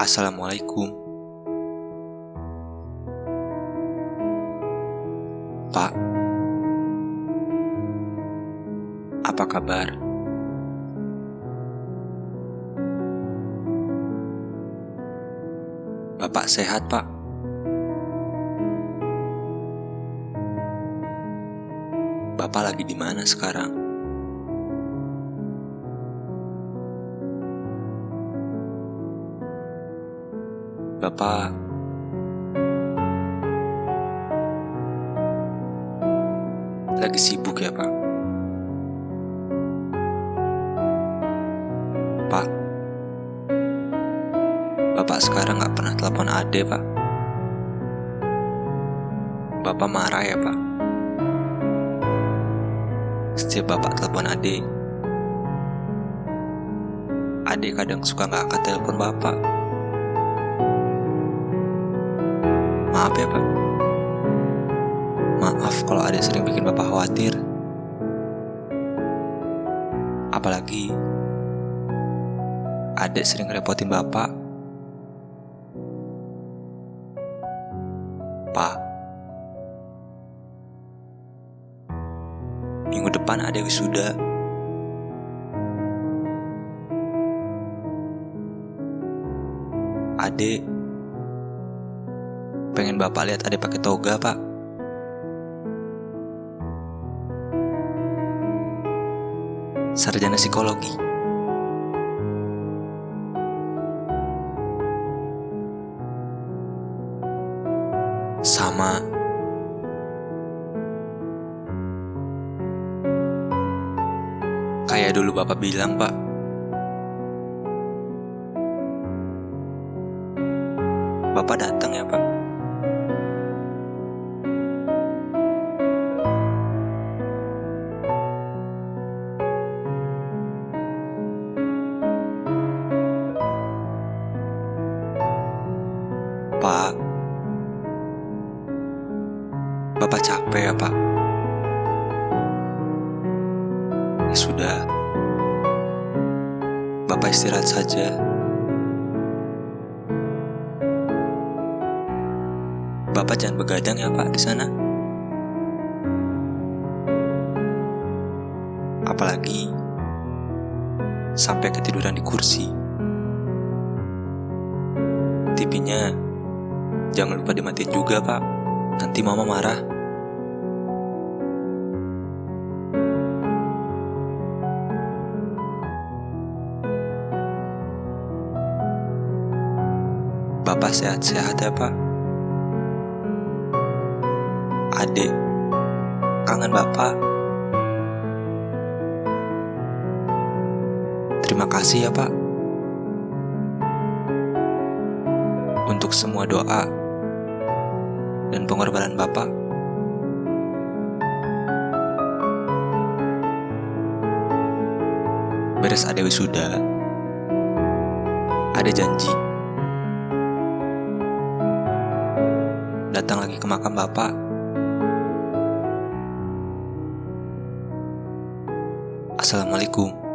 Assalamualaikum. Pak, apa kabar? Bapak sehat, Pak? Bapak lagi di mana sekarang? Bapak lagi sibuk ya, Pak? Pak, Bapak sekarang nggak pernah telepon Ade, Pak. Bapak marah ya, Pak. Setiap Bapak telepon Ade, Ade kadang suka nggak angkat telepon Bapak. Maaf ya, Pak. Maaf kalau ada sering bikin Bapak khawatir. Apalagi ada sering repotin Bapak. Pak. Minggu depan ada wisuda. Ade pengen Bapak lihat Ade pakai toga, Pak. Sarjana psikologi. Sama Kayak dulu Bapak bilang, Pak. Bapak datang ya, Pak. Pak. Bapak capek ya, Pak? Ya sudah. Bapak istirahat saja. Bapak jangan begadang ya, Pak, di sana. Apalagi sampai ketiduran di kursi. TV-nya jangan lupa dimatiin juga, Pak. Nanti mama marah. Bapak sehat-sehat ya, Pak. Adik, kangen Bapak. Terima kasih ya, Pak. Untuk semua doa dan pengorbanan Bapak. Beres ada wisuda, ada janji. Datang lagi ke makam Bapak. Assalamualaikum.